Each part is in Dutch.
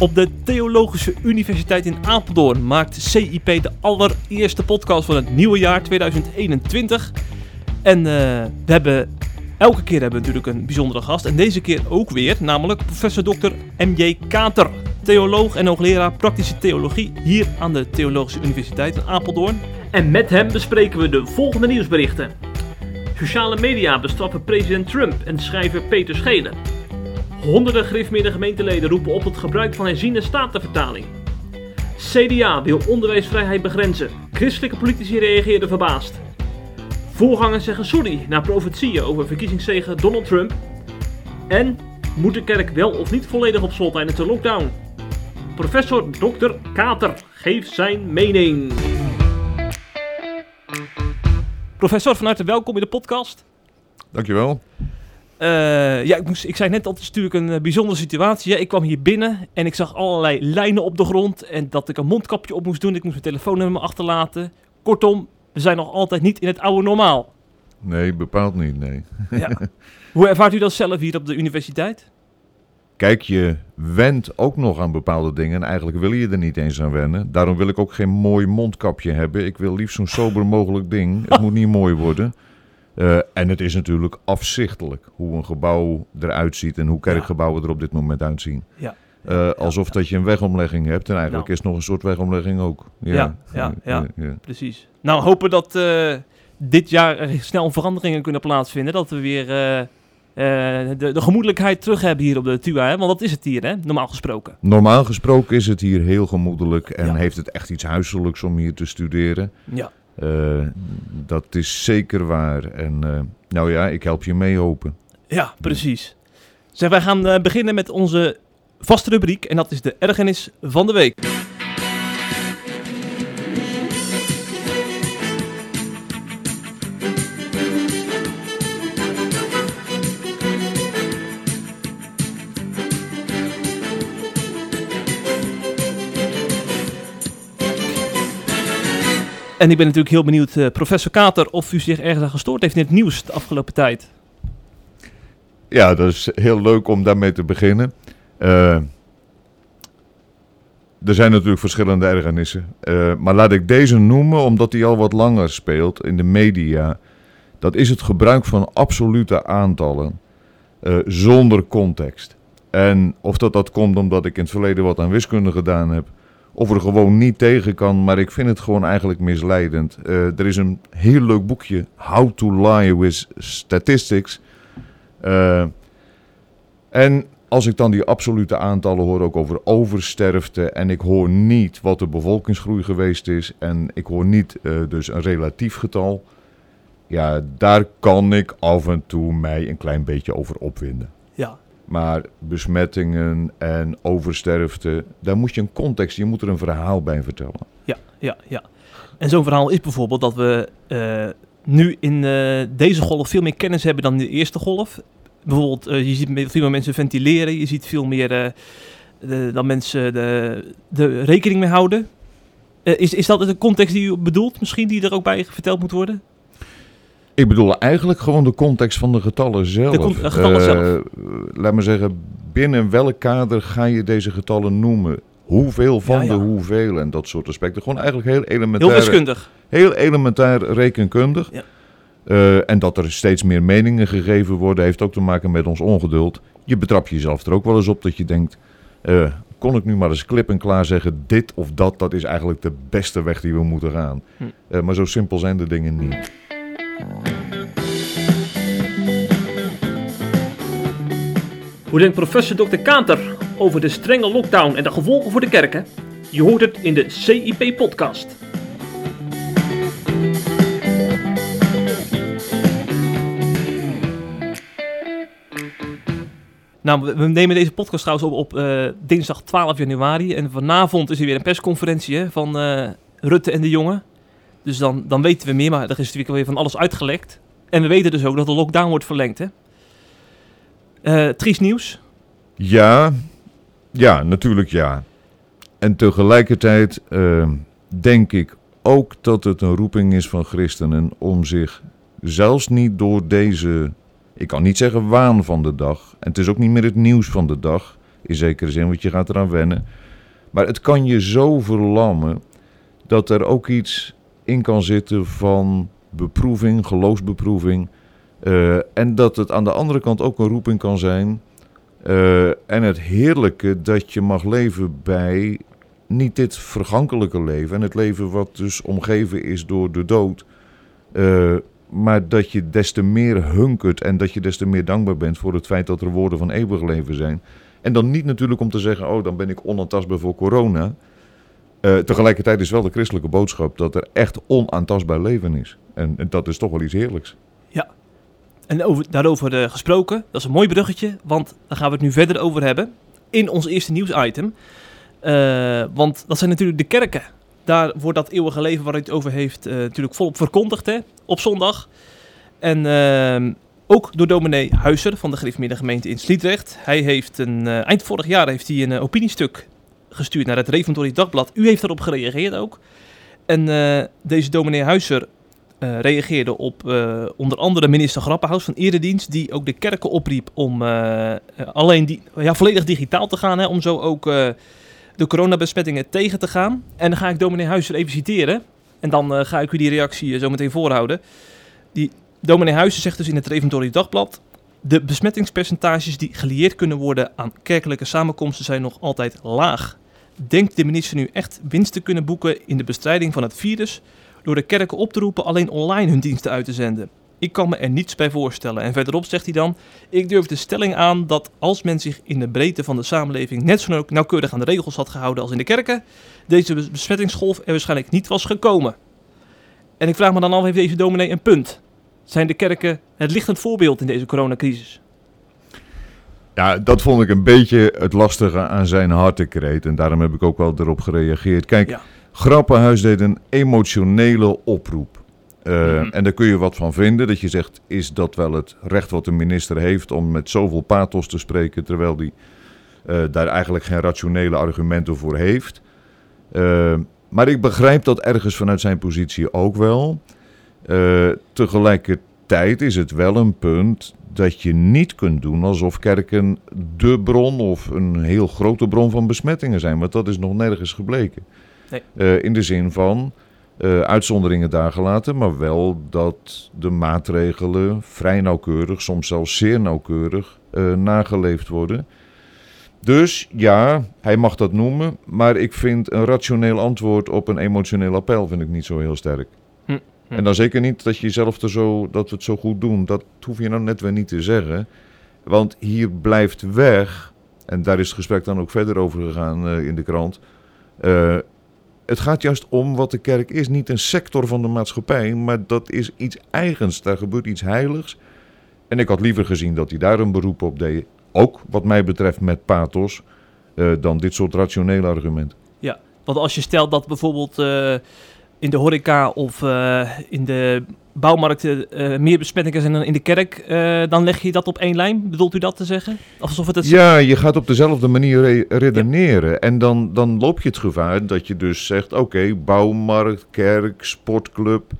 Op de Theologische Universiteit in Apeldoorn maakt CIP de allereerste podcast van het nieuwe jaar 2021. En uh, we hebben elke keer hebben we natuurlijk een bijzondere gast. En deze keer ook weer, namelijk professor Dr. M.J. Kater. Theoloog en hoogleraar praktische theologie hier aan de Theologische Universiteit in Apeldoorn. En met hem bespreken we de volgende nieuwsberichten. Sociale media bestraffen president Trump en schrijver Peter Schelen. Honderden gereformeerde gemeenteleden roepen op het gebruik van herziende statenvertaling. CDA wil onderwijsvrijheid begrenzen. Christelijke politici reageerden verbaasd. Voorgangers zeggen sorry na profetieën over verkiezingszegen Donald Trump. En moet de kerk wel of niet volledig op slot tijdens de lockdown? Professor Dr. Kater geeft zijn mening. Professor, van harte welkom in de podcast. Dankjewel. Uh, ja, ik, moest, ik zei net al, het is natuurlijk een uh, bijzondere situatie. Ja, ik kwam hier binnen en ik zag allerlei lijnen op de grond. En dat ik een mondkapje op moest doen. Ik moest mijn telefoonnummer achterlaten. Kortom, we zijn nog altijd niet in het oude normaal. Nee, bepaald niet, nee. Ja. Hoe ervaart u dat zelf hier op de universiteit? Kijk, je went ook nog aan bepaalde dingen en eigenlijk wil je er niet eens aan wennen. Daarom wil ik ook geen mooi mondkapje hebben. Ik wil liefst zo'n sober mogelijk ding. Het moet niet mooi worden. Uh, en het is natuurlijk afzichtelijk hoe een gebouw eruit ziet en hoe kerkgebouwen er op dit moment uitzien. Ja. Uh, alsof dat je een wegomlegging hebt en eigenlijk nou. is het nog een soort wegomlegging ook. Ja, ja, ja, ja precies. Nou, hopen dat uh, dit jaar snel veranderingen kunnen plaatsvinden. Dat we weer de, de, gemoedelijkheid terug hebben hier op de TUA. Hè? Want dat is het hier, hè? normaal gesproken. Normaal gesproken is het hier heel gemoedelijk en heeft het echt iets huiselijks om hier te studeren. Ja. Uh, dat is zeker waar. En uh, nou ja, ik help je mee hopen. Ja, precies. Zeg, wij gaan uh, beginnen met onze vaste rubriek en dat is de ergernis van de week. En ik ben natuurlijk heel benieuwd, uh, professor Kater, of u zich ergens aan gestoord heeft in het nieuws de afgelopen tijd. Ja, dat is heel leuk om daarmee te beginnen. Uh, er zijn natuurlijk verschillende ergernissen. Uh, maar laat ik deze noemen, omdat die al wat langer speelt in de media. Dat is het gebruik van absolute aantallen zonder context. En of dat, dat komt omdat ik in het verleden wat aan wiskunde gedaan heb of er gewoon niet tegen kan. Maar ik vind het gewoon eigenlijk misleidend. Uh, er is een heel leuk boekje, How to Lie with Statistics. Uh, en als ik dan die absolute aantallen hoor, ook over oversterfte. En ik hoor niet wat de bevolkingsgroei geweest is. En ik hoor niet uh, dus een relatief getal. Ja, daar kan ik af en toe mij een klein beetje over opwinden. Ja, maar besmettingen en oversterfte, daar moet je een context, je moet er een verhaal bij vertellen. Ja, ja, ja. En zo'n verhaal is bijvoorbeeld dat we uh, nu in uh, deze golf veel meer kennis hebben dan in de eerste golf. Bijvoorbeeld, uh, je ziet veel meer mensen ventileren, je ziet veel meer dan mensen de, de rekening mee houden. is, is dat de context die u bedoelt, misschien, die er ook bij verteld moet worden? Ik bedoel eigenlijk gewoon de context van de getallen zelf. De getallen uh, zelf. Laat maar zeggen, binnen welk kader ga je deze getallen noemen? Hoeveel van ja, ja. de hoeveel en dat soort aspecten. Gewoon eigenlijk heel elementair. Heel wiskundig. Heel elementair rekenkundig. Ja. Uh, en dat er steeds meer meningen gegeven worden, heeft ook te maken met ons ongeduld. Je betrap jezelf er ook wel eens op dat je denkt. Uh, kon ik nu maar eens klip en klaar zeggen: dit of dat, dat is eigenlijk de beste weg die we moeten gaan. Hm. Maar zo simpel zijn de dingen niet. Hoe denkt professor Dr. Kater over de strenge lockdown en de gevolgen voor de kerken? Je hoort het in de CIP-podcast. Nou, we nemen deze podcast trouwens op op uh, dinsdag 12 januari. En vanavond is er weer een persconferentie van uh, Rutte en de jongen. Dus dan, dan weten we meer, maar er is natuurlijk weer van alles uitgelekt. En we weten dus ook dat de lockdown wordt verlengd, hè? Uh, triest nieuws? Ja, ja, natuurlijk ja. En tegelijkertijd uh, denk ik ook dat het een roeping is van christenen om zich zelfs niet door deze, ik kan niet zeggen waan van de dag, en het is ook niet meer het nieuws van de dag, in zekere zin, want je gaat eraan wennen. Maar het kan je zo verlammen dat er ook iets in kan zitten van beproeving, geloofsbeproeving. eh, en dat het aan de andere kant ook een roeping kan zijn. eh, en het heerlijke dat je mag leven bij niet dit vergankelijke leven. En het leven wat dus omgeven is door de dood. eh, maar dat je des te meer hunkert en dat je des te meer dankbaar bent voor het feit dat er woorden van eeuwig leven zijn. En dan niet natuurlijk om te zeggen, oh dan ben ik onaantastbaar voor corona. Eh, tegelijkertijd is wel de christelijke boodschap dat er echt onaantastbaar leven is. En, en dat is toch wel iets heerlijks. En over, daarover eh, gesproken, dat is een mooi bruggetje, want daar gaan we het nu verder over hebben in ons eerste nieuwsitem. Eh want dat zijn natuurlijk de kerken. Daar wordt dat eeuwige leven waar hij het over heeft natuurlijk volop verkondigd hè, op zondag. En ehm, ook door dominee Huizer van de gereformeerde gemeente in Sliedrecht. Hij heeft een, eind vorig jaar heeft hij een opiniestuk gestuurd naar het Reformatorisch Dagblad. U heeft daarop gereageerd ook. En eh, deze dominee Huizer eh, reageerde op eh, onder andere minister Grappenhaus van Eredienst, die ook de kerken opriep om alleen die, ja, volledig digitaal te gaan, hè, om zo ook de coronabesmettingen tegen te gaan. En dan ga ik dominee Huizer even citeren, en dan ga ik u die reactie zo meteen voorhouden. Die dominee Huizer zegt dus in het Reformatorisch Dagblad... De besmettingspercentages die gelieerd kunnen worden aan kerkelijke samenkomsten zijn nog altijd laag. Denkt de minister nu echt winst te kunnen boeken in de bestrijding van het virus door de kerken op te roepen alleen online hun diensten uit te zenden? Ik kan me er niets bij voorstellen. En verderop zegt hij dan: Ik durf de stelling aan dat als men zich in de breedte van de samenleving net zo nauw- nauwkeurig aan de regels had gehouden als in de kerken, deze bes- besmettingsgolf er waarschijnlijk niet was gekomen. En ik vraag me dan af: heeft deze dominee een punt? Zijn de kerken het lichtend voorbeeld in deze coronacrisis? Ja, dat vond ik een beetje het lastige aan zijn hartekreet. En daarom heb ik ook wel erop gereageerd. Kijk, Ja. Grappenhuis deed een emotionele oproep. Eh, Mhm. En daar kun je wat van vinden. Dat je zegt, is dat wel het recht wat de minister heeft om met zoveel pathos te spreken... terwijl hij eh, daar eigenlijk geen rationele argumenten voor heeft. Eh, maar ik begrijp dat ergens vanuit zijn positie ook wel. Eh, tegelijkertijd is het wel een punt dat je niet kunt doen alsof kerken de bron of een heel grote bron van besmettingen zijn. Want dat is nog nergens gebleken. Nee. Eh, in de zin van eh, uitzonderingen daar gelaten, maar wel dat de maatregelen vrij nauwkeurig, soms zelfs zeer nauwkeurig, eh, nageleefd worden. Dus ja, hij mag dat noemen, maar ik vind een rationeel antwoord op een emotioneel appel vind ik niet zo heel sterk. Hm. En dan zeker niet dat je zelf er zo, dat we het zo goed doen. Dat hoef je nou net weer niet te zeggen. Want hier blijft weg, en daar is het gesprek dan ook verder over gegaan eh, in de krant. eh, het gaat juist om wat de kerk is. Niet een sector van de maatschappij, maar dat is iets eigens. Daar gebeurt iets heiligs. En ik had liever gezien dat hij daar een beroep op deed. Ook wat mij betreft met pathos. eh, dan dit soort rationele argumenten. Want als je stelt dat bijvoorbeeld in de horeca of eh, in de bouwmarkten eh, meer besmettingen zijn dan in de kerk, eh, dan leg je dat op één lijn. Bedoelt u dat te zeggen? Alsof het het... Ja, je gaat op dezelfde manier re- redeneren. En dan, dan loop je het gevaar dat je dus zegt: oké, bouwmarkt, kerk, sportclub,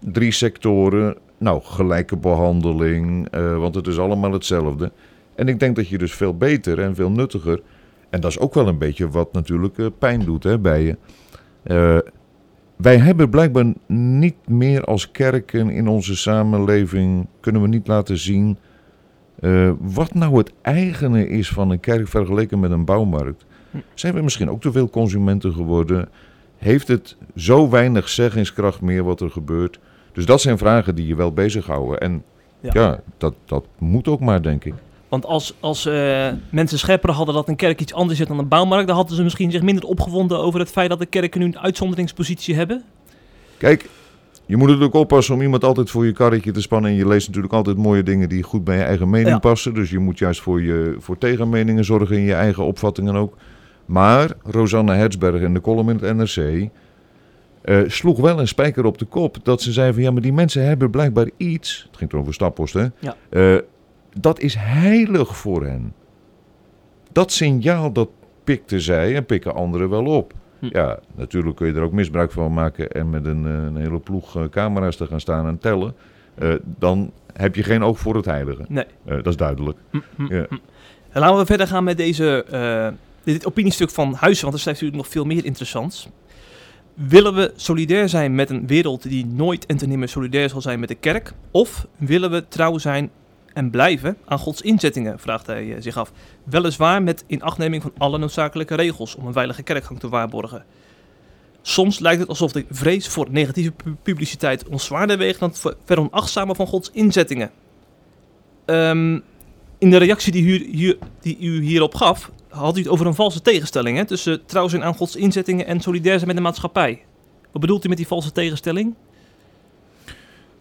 drie sectoren. Nou, gelijke behandeling, eh, want het is allemaal hetzelfde. En ik denk dat je dus veel beter en veel nuttiger. En dat is ook wel een beetje wat natuurlijk pijn doet hè, bij je. Wij hebben blijkbaar niet meer als kerken in onze samenleving, kunnen we niet laten zien eh, wat nou het eigene is van een kerk vergeleken met een bouwmarkt. Hm. Zijn we misschien ook te veel consumenten geworden? Heeft het zo weinig zeggingskracht meer wat er gebeurt? Dus dat zijn vragen die je wel bezighouden. En Ja. ja, dat, dat moet ook maar, denk ik. Want als, als eh, mensen scherper hadden dat een kerk iets anders is dan een bouwmarkt, dan hadden ze misschien zich minder opgewonden over het feit dat de kerken nu een uitzonderingspositie hebben. Kijk, je moet natuurlijk oppassen om iemand altijd voor je karretje te spannen. En je leest natuurlijk altijd mooie dingen die goed bij je eigen mening Ja. passen. Dus je moet juist voor, je, voor tegenmeningen zorgen in je eigen opvattingen ook. Maar Rosanne Hertzberg in de column in het NRC eh, sloeg wel een spijker op de kop. Dat ze zei van ja, maar die mensen hebben blijkbaar iets. Het ging toen over stappost, hè? Ja. Eh, dat is heilig voor hen. Dat signaal, dat pikte zij en pikken anderen wel op. Hm. Ja, natuurlijk kun je er ook misbruik van maken en met een, eh, een hele ploeg eh, camera's te gaan staan en tellen. Eh, dan heb je geen oog voor het heilige. Nee. Dat is duidelijk. Hm, hm, Ja. laten we verder gaan met deze, dit opiniestuk van Huizen, want er staat natuurlijk nog veel meer interessants. Willen we solidair zijn met een wereld die nooit en te nimmer solidair zal zijn met de kerk? Of willen we trouw zijn en blijven aan Gods inzettingen, vraagt hij eh, zich af. Weliswaar met inachtneming van alle noodzakelijke regels om een veilige kerkgang te waarborgen. Soms lijkt het alsof de vrees voor negatieve pu- publiciteit ons zwaarder weegt dan het ver- veronachtzamen van Gods inzettingen. Ehm, in de reactie die u, hier, die u hierop gaf, had u het over een valse tegenstelling hè, tussen trouw zijn aan Gods inzettingen en solidair zijn met de maatschappij. Wat bedoelt u met die valse tegenstelling?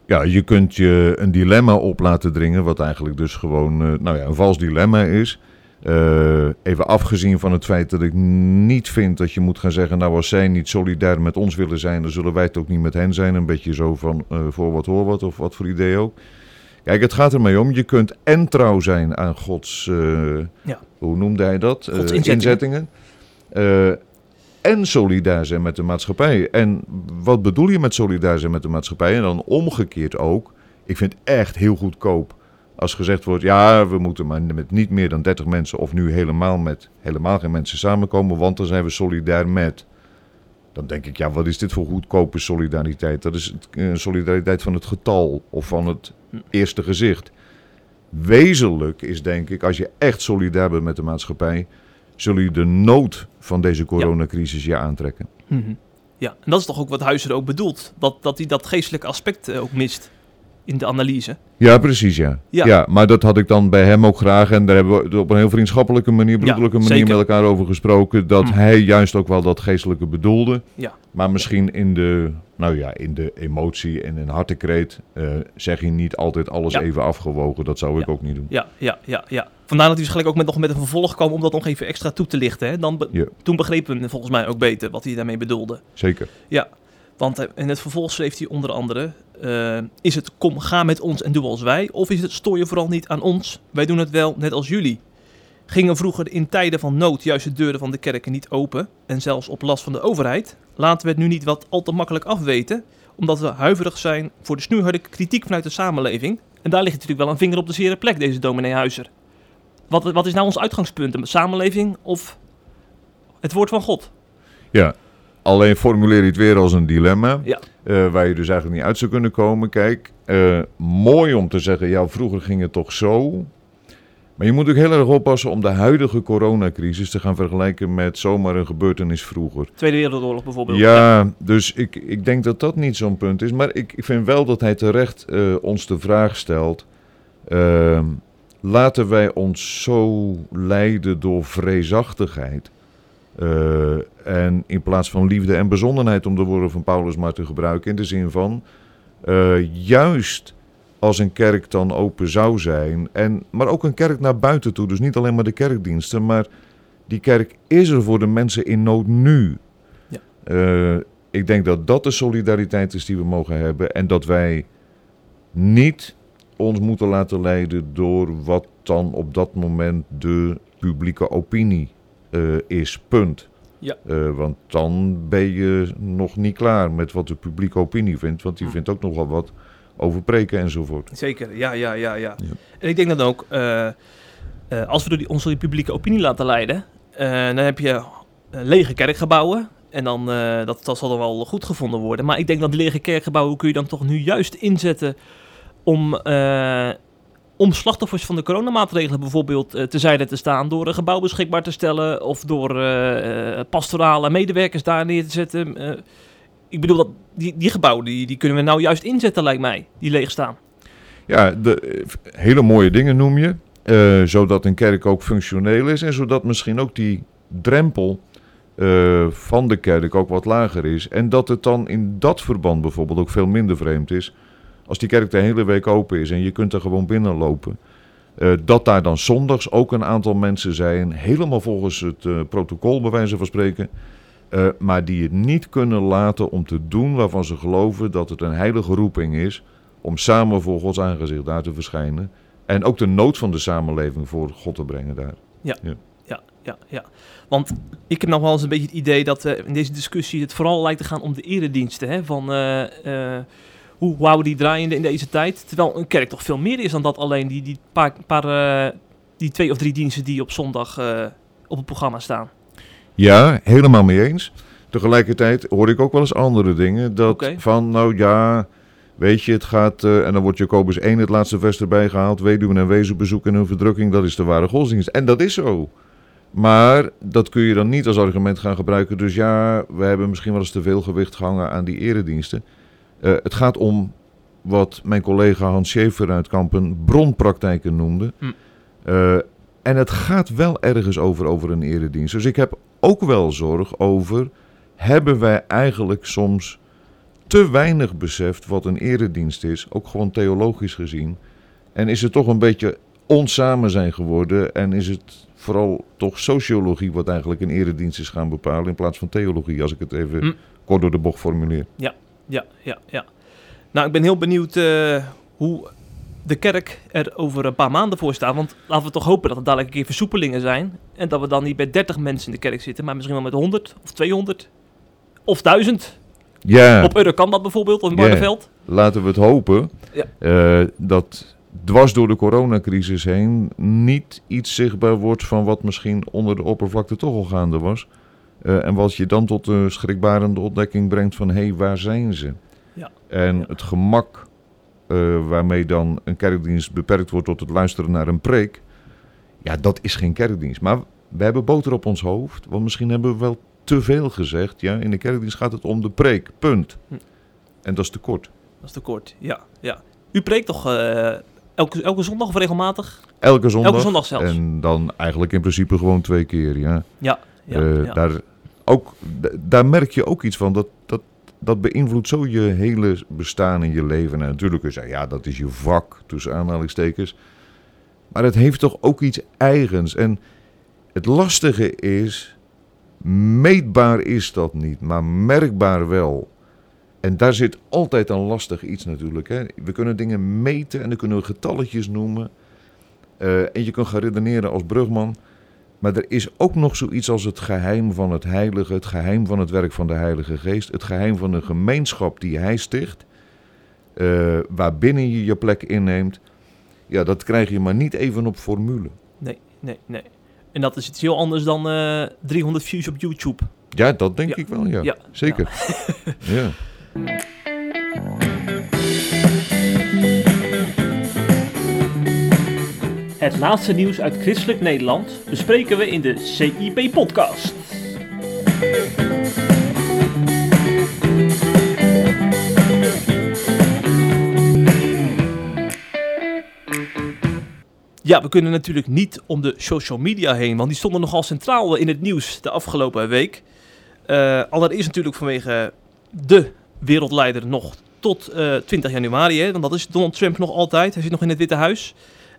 Ja, je kunt je een dilemma op laten dringen, wat eigenlijk dus gewoon eh, nou ja, een vals dilemma is. Eh, even afgezien van het feit dat ik niet vind dat je moet gaan zeggen, nou als zij niet solidair met ons willen zijn, dan zullen wij het ook niet met hen zijn. Een beetje zo van eh, voor wat hoor wat of wat voor idee ook. Kijk, het gaat ermee om, je kunt en trouw zijn aan Gods, Ja. hoe noemde hij dat? Gods Eh, inzettingen. En solidair zijn met de maatschappij. En wat bedoel je met solidair zijn met de maatschappij? En dan omgekeerd ook. Ik vind het echt heel goedkoop als gezegd wordt: ja, we moeten maar met niet meer dan 30 mensen, of nu helemaal met helemaal geen mensen samenkomen, want dan zijn we solidair met. Dan denk ik, ja, wat is dit voor goedkope solidariteit? Dat is eh, solidariteit van het getal of van het eerste gezicht. Wezenlijk is denk ik, als je echt solidair bent met de maatschappij, zul je de nood van deze coronacrisis je aantrekken. Mhm. Ja, en dat is toch ook wat Huizer ook bedoelt. Dat, dat hij dat geestelijke aspect eh, ook mist in de analyse. Ja, precies, ja. Ja. ja. maar dat had ik dan bij hem ook graag. En daar hebben we op een heel vriendschappelijke manier, broederlijke manier zeker. met elkaar over gesproken. Dat Mm. hij juist ook wel dat geestelijke bedoelde. Ja. Maar misschien in de, nou ja, in de emotie en in hartekreet eh, zeg je niet altijd alles Ja. even afgewogen. Dat zou ik Ja. ook niet doen. Ja, ja, ja, ja. Vandaar dat hij dus gelijk ook met, nog met een vervolg kwam om dat nog even extra toe te lichten. Hè? Dan be- Ja. Toen begrepen we volgens mij ook beter wat hij daarmee bedoelde. Zeker. Want eh, in het vervolg schreef hij onder andere... eh, is het kom, ga met ons en doe als wij? Of is het stoor je vooral niet aan ons? Wij doen het wel net als jullie. Gingen vroeger in tijden van nood juist de deuren van de kerken niet open... en zelfs op last van de overheid? Laten we het nu niet wat al te makkelijk afweten... omdat we huiverig zijn voor de snoeiharde kritiek vanuit de samenleving... en daar ligt natuurlijk wel een vinger op de zere plek, deze dominee Huizer. Wat, wat is nou ons uitgangspunt? De samenleving of het woord van God? Ja. Alleen formuleer je het weer als een dilemma. Ja. eh, waar je dus eigenlijk niet uit zou kunnen komen. Kijk, eh, mooi om te zeggen, ja, vroeger ging het toch zo. Maar je moet ook heel erg oppassen om de huidige coronacrisis te gaan vergelijken met zomaar een gebeurtenis vroeger. Tweede Wereldoorlog bijvoorbeeld. Ja, dus ik, ik denk dat dat niet zo'n punt is. Maar ik, ik vind wel dat hij terecht eh, ons de vraag stelt. ehm, laten wij ons zo leiden door vreesachtigheid. Eh, en in plaats van liefde en bezonnenheid, om de woorden van Paulus maar te gebruiken. In de zin van, eh, juist als een kerk dan open zou zijn. En, maar ook een kerk naar buiten toe. Dus niet alleen maar de kerkdiensten. Maar die kerk is er voor de mensen in nood nu. Ja. Eh, ik denk dat dat de solidariteit is die we mogen hebben. En dat wij niet ons moeten laten leiden door wat dan op dat moment de publieke opinie eh, is. Punt. Ja. Eh, want dan ben je nog niet klaar met wat de publieke opinie vindt. Want die Hm. vindt ook nog wel wat over preken enzovoort. Zeker, ja, ja, ja, ja. Ja. En ik denk dan ook, eh, als we door die, onze publieke opinie laten leiden, dan heb je lege kerkgebouwen. En dan, dat, dat zal dan wel goed gevonden worden. Maar ik denk dat die lege kerkgebouwen kun je dan toch nu juist inzetten om, om slachtoffers van de coronamaatregelen bijvoorbeeld eh, te zijde te staan. Door een gebouw beschikbaar te stellen of door eh, pastorale medewerkers daar neer te zetten. Ik bedoel, dat, die, die gebouwen die, die kunnen we nou juist inzetten lijkt mij, die leeg staan. Ja, de, hele mooie dingen noem je. zodat een kerk ook functioneel is. En zodat misschien ook die drempel van de kerk ook wat lager is. En dat het dan in dat verband bijvoorbeeld ook veel minder vreemd is. Als die kerk de hele week open is en je kunt er gewoon binnenlopen. eh, dat daar dan zondags ook een aantal mensen zijn. Helemaal volgens het eh, protocol, bij wijze van spreken. eh, maar die het niet kunnen laten om te doen waarvan ze geloven dat het een heilige roeping is. Om samen voor Gods aangezicht daar te verschijnen. En ook de nood van de samenleving voor God te brengen daar. Ja, ja, ja. Want ik heb nog wel eens een beetje het idee dat in deze discussie het vooral lijkt te gaan om de erediensten. Hè? Van hoe houden die draaiende in deze tijd? Terwijl een kerk toch veel meer is dan dat alleen die, die paar, paar eh, die twee of drie diensten die op zondag eh, op het programma staan. Ja, helemaal mee eens. Tegelijkertijd hoor ik ook wel eens andere dingen. Dat van, nou ja, weet je, het gaat... eh, en dan wordt Jacobus 1 het laatste vers erbij gehaald. Weduwen en wezenbezoek en hun verdrukking, dat is de ware godsdienst. En dat is zo. Maar dat kun je dan niet als argument gaan gebruiken. Dus ja, we hebben misschien wel eens te veel gewicht gehangen aan die erediensten. Eh, het gaat om wat mijn collega Hans Schaefer uit Kampen bronpraktijken noemde. Hm. Eh, en het gaat wel ergens over, over een eredienst. Dus ik heb ook wel zorg over... hebben wij eigenlijk soms te weinig beseft wat een eredienst is, ook gewoon theologisch gezien. En is het toch een beetje onsamen zijn geworden en is het vooral toch sociologie wat eigenlijk een eredienst is gaan bepalen in plaats van theologie, als ik het even Hm. kort door de bocht formuleer. Ja, ja, ja. Nou, ik ben heel benieuwd eh, hoe de kerk er over een paar maanden voor staat. Want laten we toch hopen dat er dadelijk een keer versoepelingen zijn. En dat we dan niet bij 30 mensen in de kerk zitten, maar misschien wel met 100 of 200 of 1000. Ja, Op Euro kan dat bijvoorbeeld, of in Ja. Barneveld. laten we het hopen Ja. eh, dat dwars door de coronacrisis heen niet iets zichtbaar wordt van wat misschien onder de oppervlakte toch al gaande was. Eh, en wat je dan tot de schrikbarende ontdekking brengt van hé, hey, waar zijn ze? Ja. En Ja. het gemak eh, waarmee dan een kerkdienst beperkt wordt tot het luisteren naar een preek, ja, dat is geen kerkdienst. Maar we hebben boter op ons hoofd, want misschien hebben we wel te veel gezegd. Ja? In de kerkdienst gaat het om de preek, punt. Hm. En dat is te kort. Dat is te kort, ja. ja. U preekt toch eh, elke, elke zondag of regelmatig? Elke zondag. Elke zondag zelfs. En dan eigenlijk in principe gewoon twee keer, ja. Ja, ja, Eh, ja. Daar, ook, daar merk je ook iets van. Dat, dat, dat beïnvloedt zo je hele bestaan in je leven. En natuurlijk kun je ja, dat is je vak, tussen aanhalingstekens. Maar het heeft toch ook iets eigens. En het lastige is, meetbaar is dat niet, maar merkbaar wel. En daar zit altijd een lastig iets natuurlijk. Hè. We kunnen dingen meten en dan kunnen we getalletjes noemen. Eh, en je kunt gaan redeneren als brugman. Maar er is ook nog zoiets als het geheim van het heilige, het geheim van het werk van de Heilige Geest, het geheim van de gemeenschap die hij sticht, eh, waarbinnen je je plek inneemt. Ja, dat krijg je maar niet even op formule. Nee, nee, nee. En dat is iets heel anders dan eh 300 views op YouTube. Ja, dat denk Ja. ik wel, ja. Ja, Zeker. Ja. Het laatste nieuws uit Christelijk Nederland bespreken we in de CIP-podcast. Ja, we kunnen natuurlijk niet om de social media heen, want die stonden nogal centraal in het nieuws de afgelopen week. Eh, allereerst natuurlijk vanwege de wereldleider nog tot eh 20 januari, hè, want dat is Donald Trump nog altijd. Hij zit nog in het Witte Huis.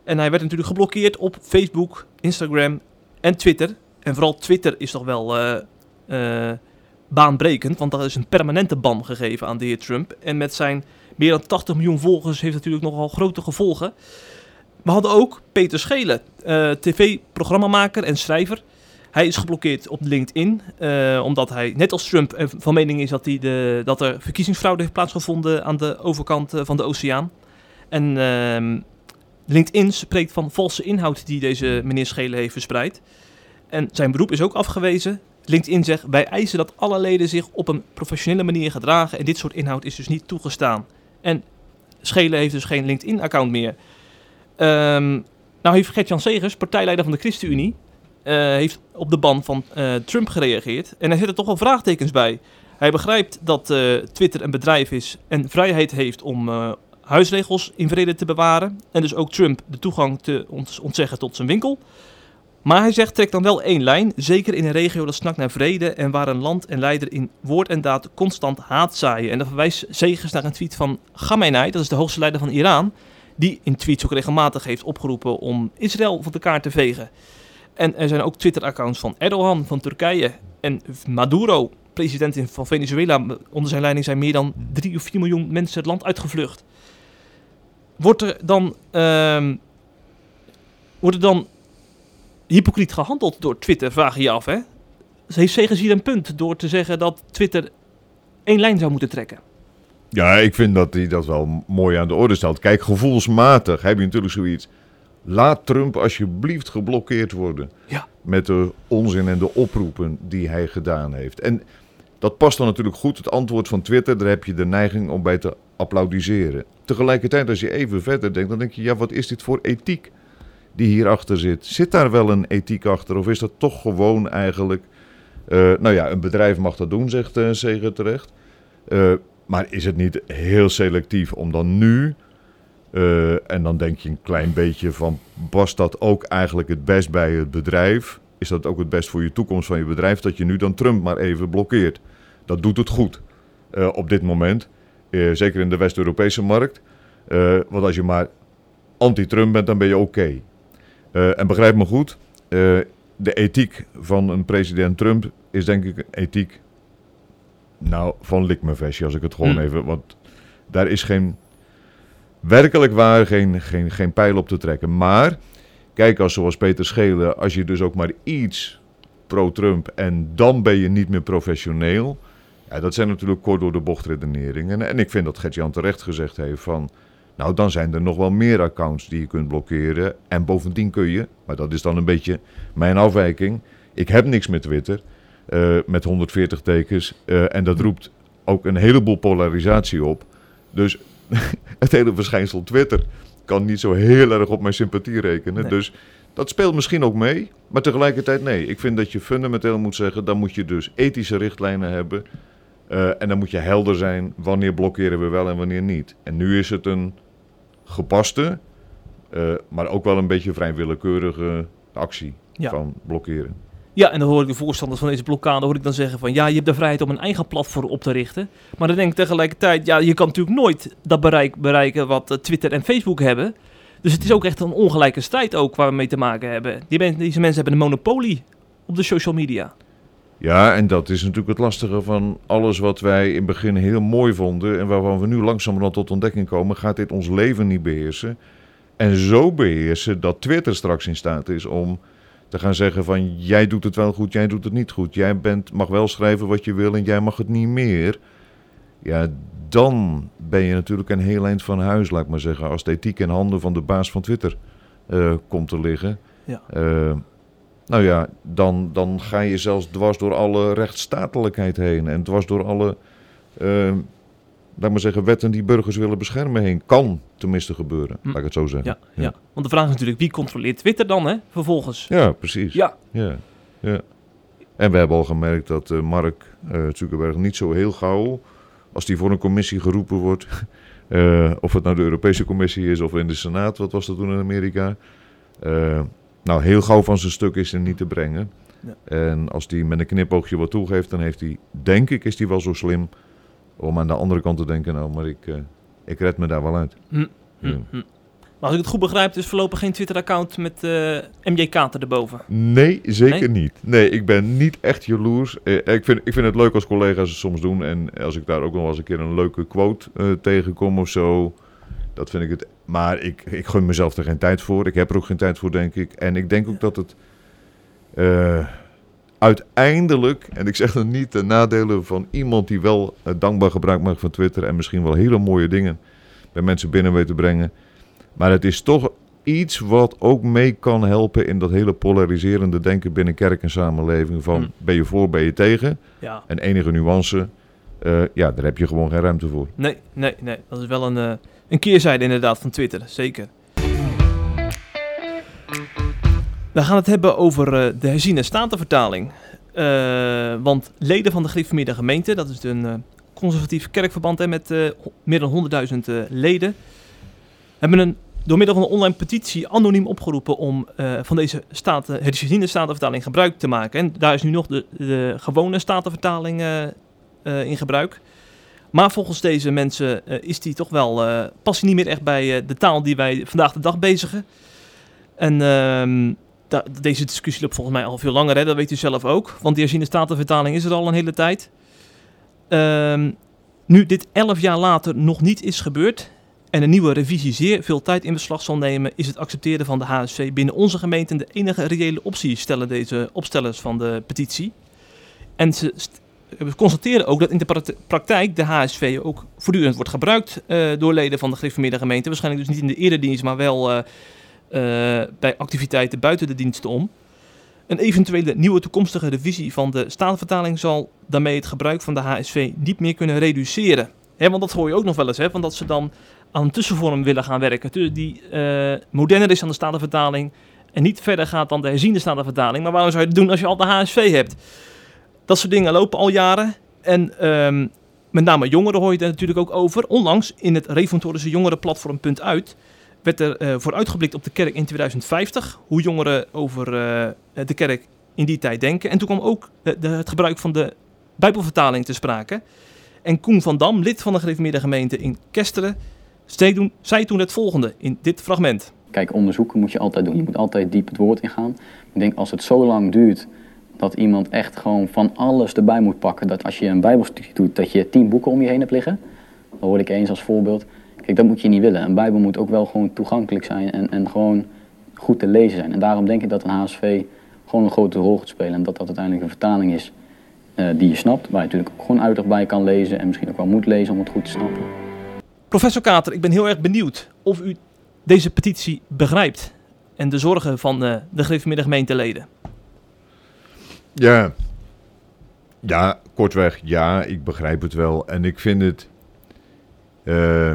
En hij werd natuurlijk geblokkeerd op Facebook, Instagram en Twitter. En vooral Twitter is toch wel eh, eh, baanbrekend, want daar is een permanente ban gegeven aan de heer Trump. En met zijn meer dan 80 miljoen volgers heeft natuurlijk nogal grote gevolgen. We hadden ook Peter Schelen, eh, tv-programmamaker en schrijver. Hij is geblokkeerd op LinkedIn, omdat hij, net als Trump, van mening is dat, hij de, dat er verkiezingsfraude heeft plaatsgevonden aan de overkant van de oceaan. En ehm, LinkedIn spreekt van valse inhoud die deze meneer Schelen heeft verspreid. En zijn beroep is ook afgewezen. LinkedIn zegt, wij eisen dat alle leden zich op een professionele manier gedragen en dit soort inhoud is dus niet toegestaan. En Schelen heeft dus geen LinkedIn-account meer. Ehm, nou heeft Gert-Jan Segers, partijleider van de ChristenUnie, eh, heeft op de ban van eh, Trump gereageerd. En hij zet er toch wel vraagtekens bij. Hij begrijpt dat eh, Twitter een bedrijf is en vrijheid heeft om huisregels in vrede te bewaren. En dus ook Trump de toegang te ont- ontzeggen tot zijn winkel. Maar hij zegt, trek dan wel één lijn, zeker in een regio dat snakt naar vrede en waar een land en leider in woord en daad constant haat zaaien. En dan verwijst Segers naar een tweet van Khamenei, dat is de hoogste leider van Iran, die in tweets ook regelmatig heeft opgeroepen om Israël van de kaart te vegen. En er zijn ook Twitter-accounts van Erdogan van Turkije en Maduro, president van Venezuela. Onder zijn leiding zijn meer dan 3 of 4 miljoen mensen het land uitgevlucht. Wordt er dan, ehm, wordt er dan hypocriet gehandeld door Twitter, vraag je je af, hè? Heeft Segers hier een punt door te zeggen dat Twitter één lijn zou moeten trekken? Ja, ik vind dat hij dat wel mooi aan de orde stelt. Kijk, gevoelsmatig heb je natuurlijk zoiets. Laat Trump alsjeblieft geblokkeerd worden. Ja. Met de onzin en de oproepen die hij gedaan heeft. En dat past dan natuurlijk goed. Het antwoord van Twitter, daar heb je de neiging om bij te applaudisseren. Tegelijkertijd, als je even verder denkt, dan denk je: ja, wat is dit voor ethiek die hierachter zit? Zit daar wel een ethiek achter? Of is dat toch gewoon eigenlijk. eh, nou ja, een bedrijf mag dat doen, zegt uh, Zeger terecht. Eh, maar is het niet heel selectief om dan nu. en dan denk je een klein beetje van: past dat ook eigenlijk het best bij het bedrijf? Is dat ook het best voor je toekomst van je bedrijf? Dat je nu dan Trump maar even blokkeert. Dat doet het goed op dit moment. Eh, zeker in de West-Europese markt. Eh, want als je maar anti-Trump bent, dan ben je oké. Eh, en begrijp me goed, de ethiek van een president Trump is denk ik een ethiek nou, van likmevestje, als ik het gewoon Hm. even... Want daar is geen, werkelijk waar geen, geen, geen pijl op te trekken. Maar, kijk als zoals Peter Schelen, als je dus ook maar iets pro-Trump en dan ben je niet meer professioneel... Ja, dat zijn natuurlijk kort door de bocht redeneringen. En ik vind dat Gert-Jan terecht gezegd heeft van... Nou, dan zijn er nog wel meer accounts die je kunt blokkeren. En bovendien kun je, maar dat is dan een beetje mijn afwijking... Ik heb niks met Twitter, eh, met 140 tekens. eh, en dat roept ook een heleboel polarisatie op. Dus het hele verschijnsel Twitter kan niet zo heel erg op mijn sympathie rekenen. Nee. Dus dat speelt misschien ook mee. Maar tegelijkertijd nee. Ik vind dat je fundamenteel moet zeggen... dan moet je dus ethische richtlijnen hebben... Eh, en dan moet je helder zijn wanneer blokkeren we wel en wanneer niet. En nu is het een gepaste, eh, maar ook wel een beetje vrij willekeurige actie Ja. van blokkeren. Ja, en dan hoor ik de voorstanders van deze blokkade hoor ik dan zeggen van ja, je hebt de vrijheid om een eigen platform op te richten. Maar dan denk ik tegelijkertijd, ja, je kan natuurlijk nooit dat bereik bereiken wat eh, Twitter en Facebook hebben. Dus het is ook echt een ongelijke strijd ook waar we mee te maken hebben. Die deze mensen hebben een monopolie op de social media. Ja, en dat is natuurlijk het lastige van alles wat wij in het begin heel mooi vonden... en waarvan we nu langzamerhand tot ontdekking komen... gaat dit ons leven niet beheersen. En zo beheersen dat Twitter straks in staat is om te gaan zeggen van... jij doet het wel goed, jij doet het niet goed. Jij bent, mag wel schrijven wat je wil en jij mag het niet meer. Ja, dan ben je natuurlijk een heel eind van huis, laat ik maar zeggen... als de ethiek in handen van de baas van Twitter eh, komt te liggen... Ja. Eh, nou ja, dan, dan ga je zelfs dwars door alle rechtsstatelijkheid heen. En dwars door alle, eh, laat maar zeggen, wetten die burgers willen beschermen heen. Kan tenminste gebeuren, Hm. laat ik het zo zeggen. Ja, ja. Want de vraag is natuurlijk, wie controleert Twitter dan, hè, vervolgens? Ja, precies. Ja, Ja, ja. En we hebben al gemerkt dat eh, Mark eh, Zuckerberg niet zo heel gauw, als die voor een commissie geroepen wordt, eh, of het nou de Europese Commissie is of in de Senaat, wat was dat toen in Amerika, nou heel gauw van zijn stuk is er niet te brengen. Ja. En als die met een knipoogje wat toegeeft, dan heeft hij, denk ik, is hij wel zo slim om aan de andere kant te denken, nou, maar ik, eh, ik red me daar wel uit. Hm, Ja. hm, hm. Maar als ik het goed begrijp, dus voorlopig geen Twitter-account met eh MJ Kater erboven. Nee, zeker Nee? niet. Nee, ik ben niet echt jaloers. Eh, ik, vind, ik vind het leuk als collega's het soms doen. En als ik daar ook nog wel eens een keer een leuke quote eh, tegenkom of zo. Dat vind ik het. Maar ik, ik gun mezelf er geen tijd voor. Ik heb er ook geen tijd voor, denk ik. En ik denk ook dat het eh, uiteindelijk, en ik zeg dan niet de nadelen van iemand die wel eh, dankbaar gebruik maakt van Twitter. En misschien wel hele mooie dingen bij mensen binnen weet te brengen. Maar het is toch iets wat ook mee kan helpen in dat hele polariserende denken binnen kerk en samenleving. Van Hmm. ben je voor, ben je tegen? Ja, En enige nuance, eh, ja, daar heb je gewoon geen ruimte voor. nee, nee, nee. Dat is wel een, een keerzijde inderdaad van Twitter, zeker. We gaan het hebben over eh, de herziene statenvertaling. Eh, want leden van de gereformeerde gemeente, dat is een eh, conservatief kerkverband hè, met meer dan 100.000 eh, leden, hebben een, door middel van een online petitie anoniem opgeroepen om van deze staten, herziene statenvertaling gebruik te maken. En daar is nu nog de, de gewone statenvertaling in gebruik. Maar volgens deze mensen eh, is die toch wel, eh past die niet meer echt bij eh, de taal die wij vandaag de dag bezigen. En ehm, deze discussie loopt volgens mij al veel langer, hè? dat weet u zelf ook. Want die herziene statenvertaling is er al een hele tijd. Ehm, nu dit elf jaar later nog niet is gebeurd en een nieuwe revisie zeer veel tijd in beslag zal nemen, is het accepteren van de HSV binnen onze gemeente de enige reële optie, stellen deze opstellers van de petitie. En ze we constateren ook dat in de prakti- praktijk de HSV ook voortdurend wordt gebruikt eh, door leden van de gereformeerde gemeente. Waarschijnlijk dus niet in de eredienst, maar wel eh, eh, bij activiteiten buiten de diensten om. Een eventuele nieuwe toekomstige revisie van de Statenvertaling zal daarmee het gebruik van de HSV niet meer kunnen reduceren. Want dat hoor je ook nog wel eens, hè, van dat ze dan aan een tussenvorm willen gaan werken. Die eh, moderner is dan de Statenvertaling en niet verder gaat dan de herziende Statenvertaling. Maar waarom zou je het doen als je al de HSV hebt? Dat soort dingen lopen al jaren. En ehm, met name jongeren hoor je er natuurlijk ook over. Onlangs in het Reformatorische Jongerenplatform Punt Uit werd er eh, voor uitgeblikt op de kerk in 2050. Hoe jongeren over eh, de kerk in die tijd denken. En toen kwam ook de- het gebruik van de Bijbelvertaling te sprake. En Koen van Dam, lid van de gereformeerde gemeente in Kesteren, zei toen het volgende in dit fragment. Kijk, onderzoeken moet je altijd doen. Je moet altijd diep het woord ingaan. Ik denk als het zo lang duurt dat iemand echt gewoon van alles erbij moet pakken. Dat als je een bijbelstudie doet, dat je tien boeken om je heen hebt liggen. Dat hoorde ik eens als voorbeeld. Kijk, dat moet je niet willen. Een bijbel moet ook wel gewoon toegankelijk zijn en, en gewoon goed te lezen zijn. En daarom denk ik dat een HSV gewoon een grote rol gaat spelen. En dat dat uiteindelijk een vertaling is eh, die je snapt. Waar je natuurlijk ook gewoon uitleg bij kan lezen en misschien ook wel moet lezen om het goed te snappen. Professor Kater, ik ben heel erg benieuwd of u deze petitie begrijpt. En de zorgen van eh, de gereformeerde gemeenteleden. Ja. Ja, kortweg, ja, ik begrijp het wel. En ik vind het. eh,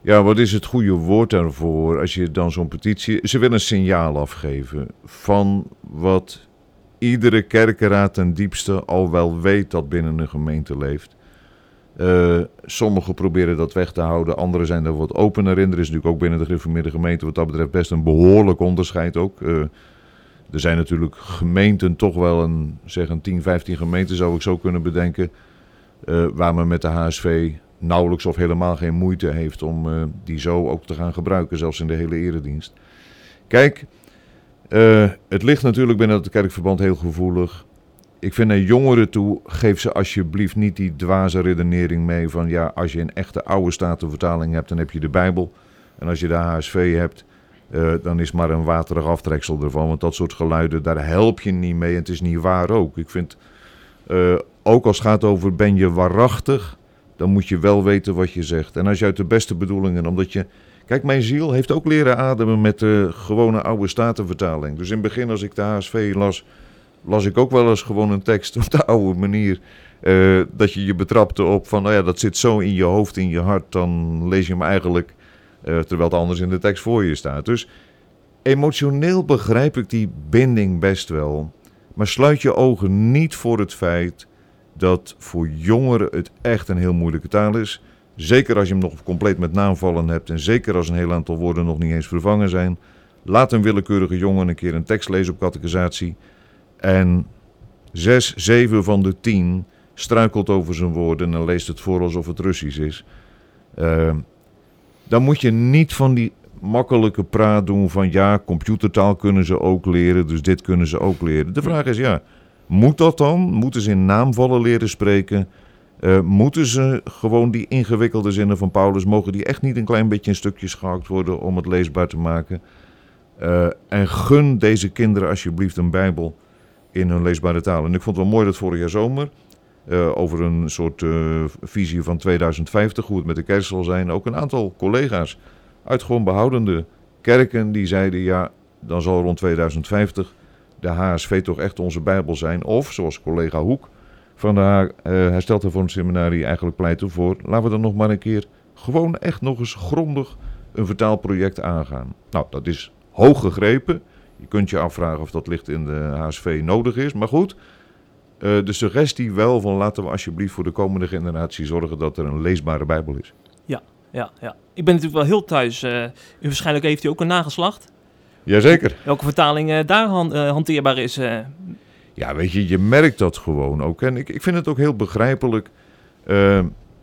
ja, wat is het goede woord daarvoor? Als je dan zo'n petitie. Ze willen een signaal afgeven van wat iedere kerkenraad ten diepste al wel weet dat binnen een gemeente leeft. Eh, sommigen proberen dat weg te houden, anderen zijn er wat opener in. Er is natuurlijk ook binnen de gereformeerde gemeente wat dat betreft best een behoorlijk onderscheid ook. Eh, er zijn natuurlijk gemeenten, toch wel een, zeg een 10, 15 gemeenten zou ik zo kunnen bedenken. eh, waar men met de HSV nauwelijks of helemaal geen moeite heeft om eh, die zo ook te gaan gebruiken, zelfs in de hele eredienst. Kijk, eh, het ligt natuurlijk binnen het kerkverband heel gevoelig. Ik vind naar jongeren toe, geef ze alsjeblieft niet die dwaze redenering mee van ja, als je een echte oude statenvertaling hebt, dan heb je de Bijbel. En als je de HSV hebt, eh, dan is maar een waterig aftreksel ervan. Want dat soort geluiden, daar help je niet mee. En het is niet waar ook. Ik vind, eh, ook als het gaat over ben je waarachtig, dan moet je wel weten wat je zegt. En als je uit de beste bedoelingen, omdat je... Kijk, mijn ziel heeft ook leren ademen met de gewone oude statenvertaling. Dus in het begin, als ik de HSV las, las ik ook wel eens gewoon een tekst op de oude manier. eh, dat je je betrapte op van, nou ja, dat zit zo in je hoofd, in je hart. Dan lees je hem eigenlijk, eh, terwijl het anders in de tekst voor je staat. Dus emotioneel begrijp ik die binding best wel. Maar sluit je ogen niet voor het feit dat voor jongeren het echt een heel moeilijke taal is. Zeker als je hem nog compleet met naamvallen hebt en zeker als een heel aantal woorden nog niet eens vervangen zijn. Laat een willekeurige jongen een keer een tekst lezen op catechisatie. En zes, zeven van de tien struikelt over zijn woorden en leest het voor alsof het Russisch is. Eh, dan moet je niet van die makkelijke praat doen van ja, computertaal kunnen ze ook leren, dus dit kunnen ze ook leren. De vraag is ja, moet dat dan? Moeten ze in naamvallen leren spreken? Eh, moeten ze gewoon die ingewikkelde zinnen van Paulus, mogen die echt niet een klein beetje in stukjes gehakt worden om het leesbaar te maken? Eh, en gun deze kinderen alsjeblieft een Bijbel in hun leesbare taal. En ik vond het wel mooi dat vorig jaar zomer, eh, over een soort eh, visie van 2050, hoe het met de kerk zal zijn, ook een aantal collega's uit gewoon behoudende kerken die zeiden ja, dan zal rond 2050 de HSV toch echt onze Bijbel zijn. Of, zoals collega Hoek van de Haag, eh hersteld voor een seminarie eigenlijk pleiten voor, laten we dan nog maar een keer gewoon echt nog eens grondig een vertaalproject aangaan. Nou, dat is hoog gegrepen. Je kunt je afvragen of dat licht in de HSV nodig is. Maar goed, eh, de suggestie wel van laten we alsjeblieft voor de komende generatie zorgen dat er een leesbare Bijbel is. Ja, ja. Ik ben natuurlijk wel heel thuis. eh, u waarschijnlijk heeft u ook een nageslacht. Jazeker. Welke vertaling eh, daar han- hanteerbaar is. Ja, weet je, je merkt dat gewoon ook. En ik, ik vind het ook heel begrijpelijk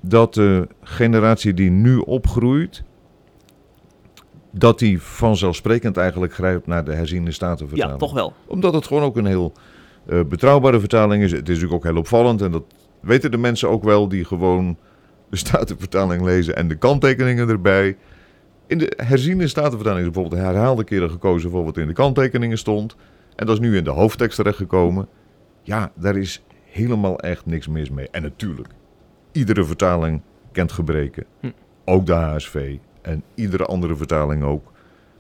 dat de generatie die nu opgroeit, dat die vanzelfsprekend eigenlijk grijpt naar de herziende statenvertaling. ja, toch wel. Omdat het gewoon ook een heel eh, betrouwbare vertaling is. Het is natuurlijk ook heel opvallend en dat weten de mensen ook wel die gewoon de statenvertaling lezen en de kanttekeningen erbij. In de herziende statenvertaling is bijvoorbeeld herhaalde keren gekozen voor wat in de kanttekeningen stond. En dat is nu in de hoofdtekst terechtgekomen. Ja, daar is helemaal echt niks mis mee. En natuurlijk, iedere vertaling kent gebreken. Hm. Ook de HSV en iedere andere vertaling ook.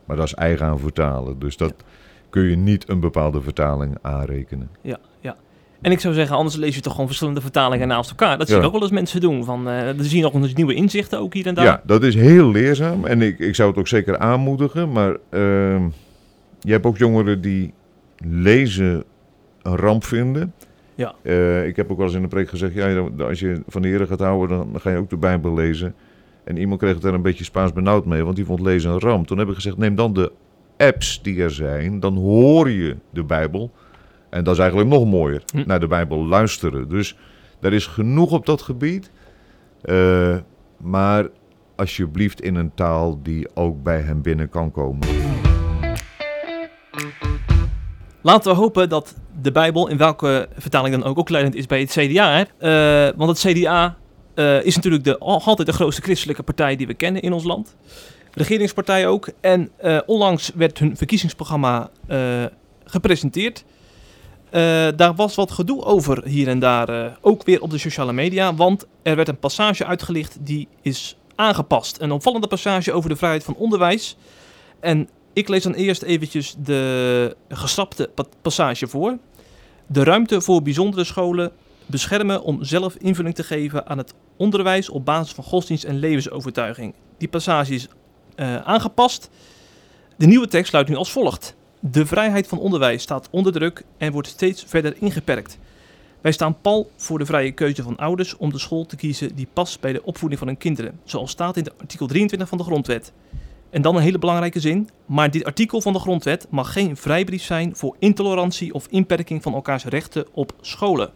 Maar dat is eigen aan vertalen. Dus dat kun je niet een bepaalde vertaling aanrekenen. Ja, ja. En ik zou zeggen, anders lees je toch gewoon verschillende vertalingen naast elkaar. Dat zie je Ja. ook wel eens mensen doen. Van, eh er zien nog eens nieuwe inzichten ook hier en daar. Ja, dat is heel leerzaam. En ik, ik zou het ook zeker aanmoedigen. Maar ehm, je hebt ook jongeren die lezen een ramp vinden. Ja. Eh, ik heb ook wel eens in de preek gezegd, ja, als je van de Heer gaat houden, dan ga je ook de Bijbel lezen. En iemand kreeg het er een beetje Spaans benauwd mee, want die vond lezen een ramp. Toen heb ik gezegd, neem dan de apps die er zijn, dan hoor je de Bijbel. En dat is eigenlijk nog mooier, Hm. naar de Bijbel luisteren. Dus er is genoeg op dat gebied. Eh, maar alsjeblieft in een taal die ook bij hem binnen kan komen. Laten we hopen dat de Bijbel, in welke vertaling dan ook, ook leidend is bij het CDA. Hè? Eh, want het CDA eh, is natuurlijk de, al- altijd de grootste christelijke partij die we kennen in ons land. Regeringspartij ook. En eh, onlangs werd hun verkiezingsprogramma eh, gepresenteerd. Eh, daar was wat gedoe over hier en daar, ook weer op de sociale media. Want er werd een passage uitgelicht die is aangepast. Een opvallende passage over de vrijheid van onderwijs. En ik lees dan eerst eventjes de geschrapte pa- passage voor. De ruimte voor bijzondere scholen beschermen om zelf invulling te geven aan het onderwijs op basis van godsdienst en levensovertuiging. Die passage is aangepast. De nieuwe tekst luidt nu als volgt. De vrijheid van onderwijs staat onder druk en wordt steeds verder ingeperkt. Wij staan pal voor de vrije keuze van ouders om de school te kiezen die past bij de opvoeding van hun kinderen, zoals staat in artikel 23 van de Grondwet. En dan een hele belangrijke zin. Maar dit artikel van de Grondwet mag geen vrijbrief zijn voor intolerantie of inperking van elkaars rechten op scholen.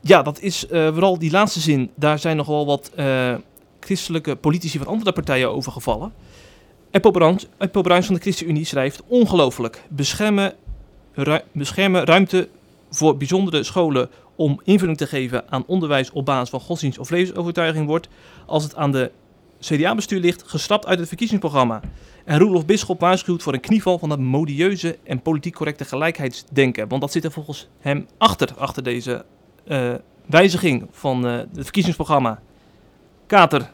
Ja, dat is eh, vooral die laatste zin. Daar zijn nog wel wat eh, christelijke politici van andere partijen over gevallen. Eppo Bruins, Bruins van de ChristenUnie schrijft: Ongelooflijk. Beschermen, beschermen ruimte voor bijzondere scholen om invulling te geven aan onderwijs op basis van godsdienst of levensovertuiging wordt, als het aan de CDA-bestuur ligt, geschrapt uit het verkiezingsprogramma. En Roelof Bisschop waarschuwt voor een knieval van het modieuze en politiek correcte gelijkheidsdenken. Want dat zit er volgens hem achter, achter deze eh, wijziging van eh, het verkiezingsprogramma. Kater,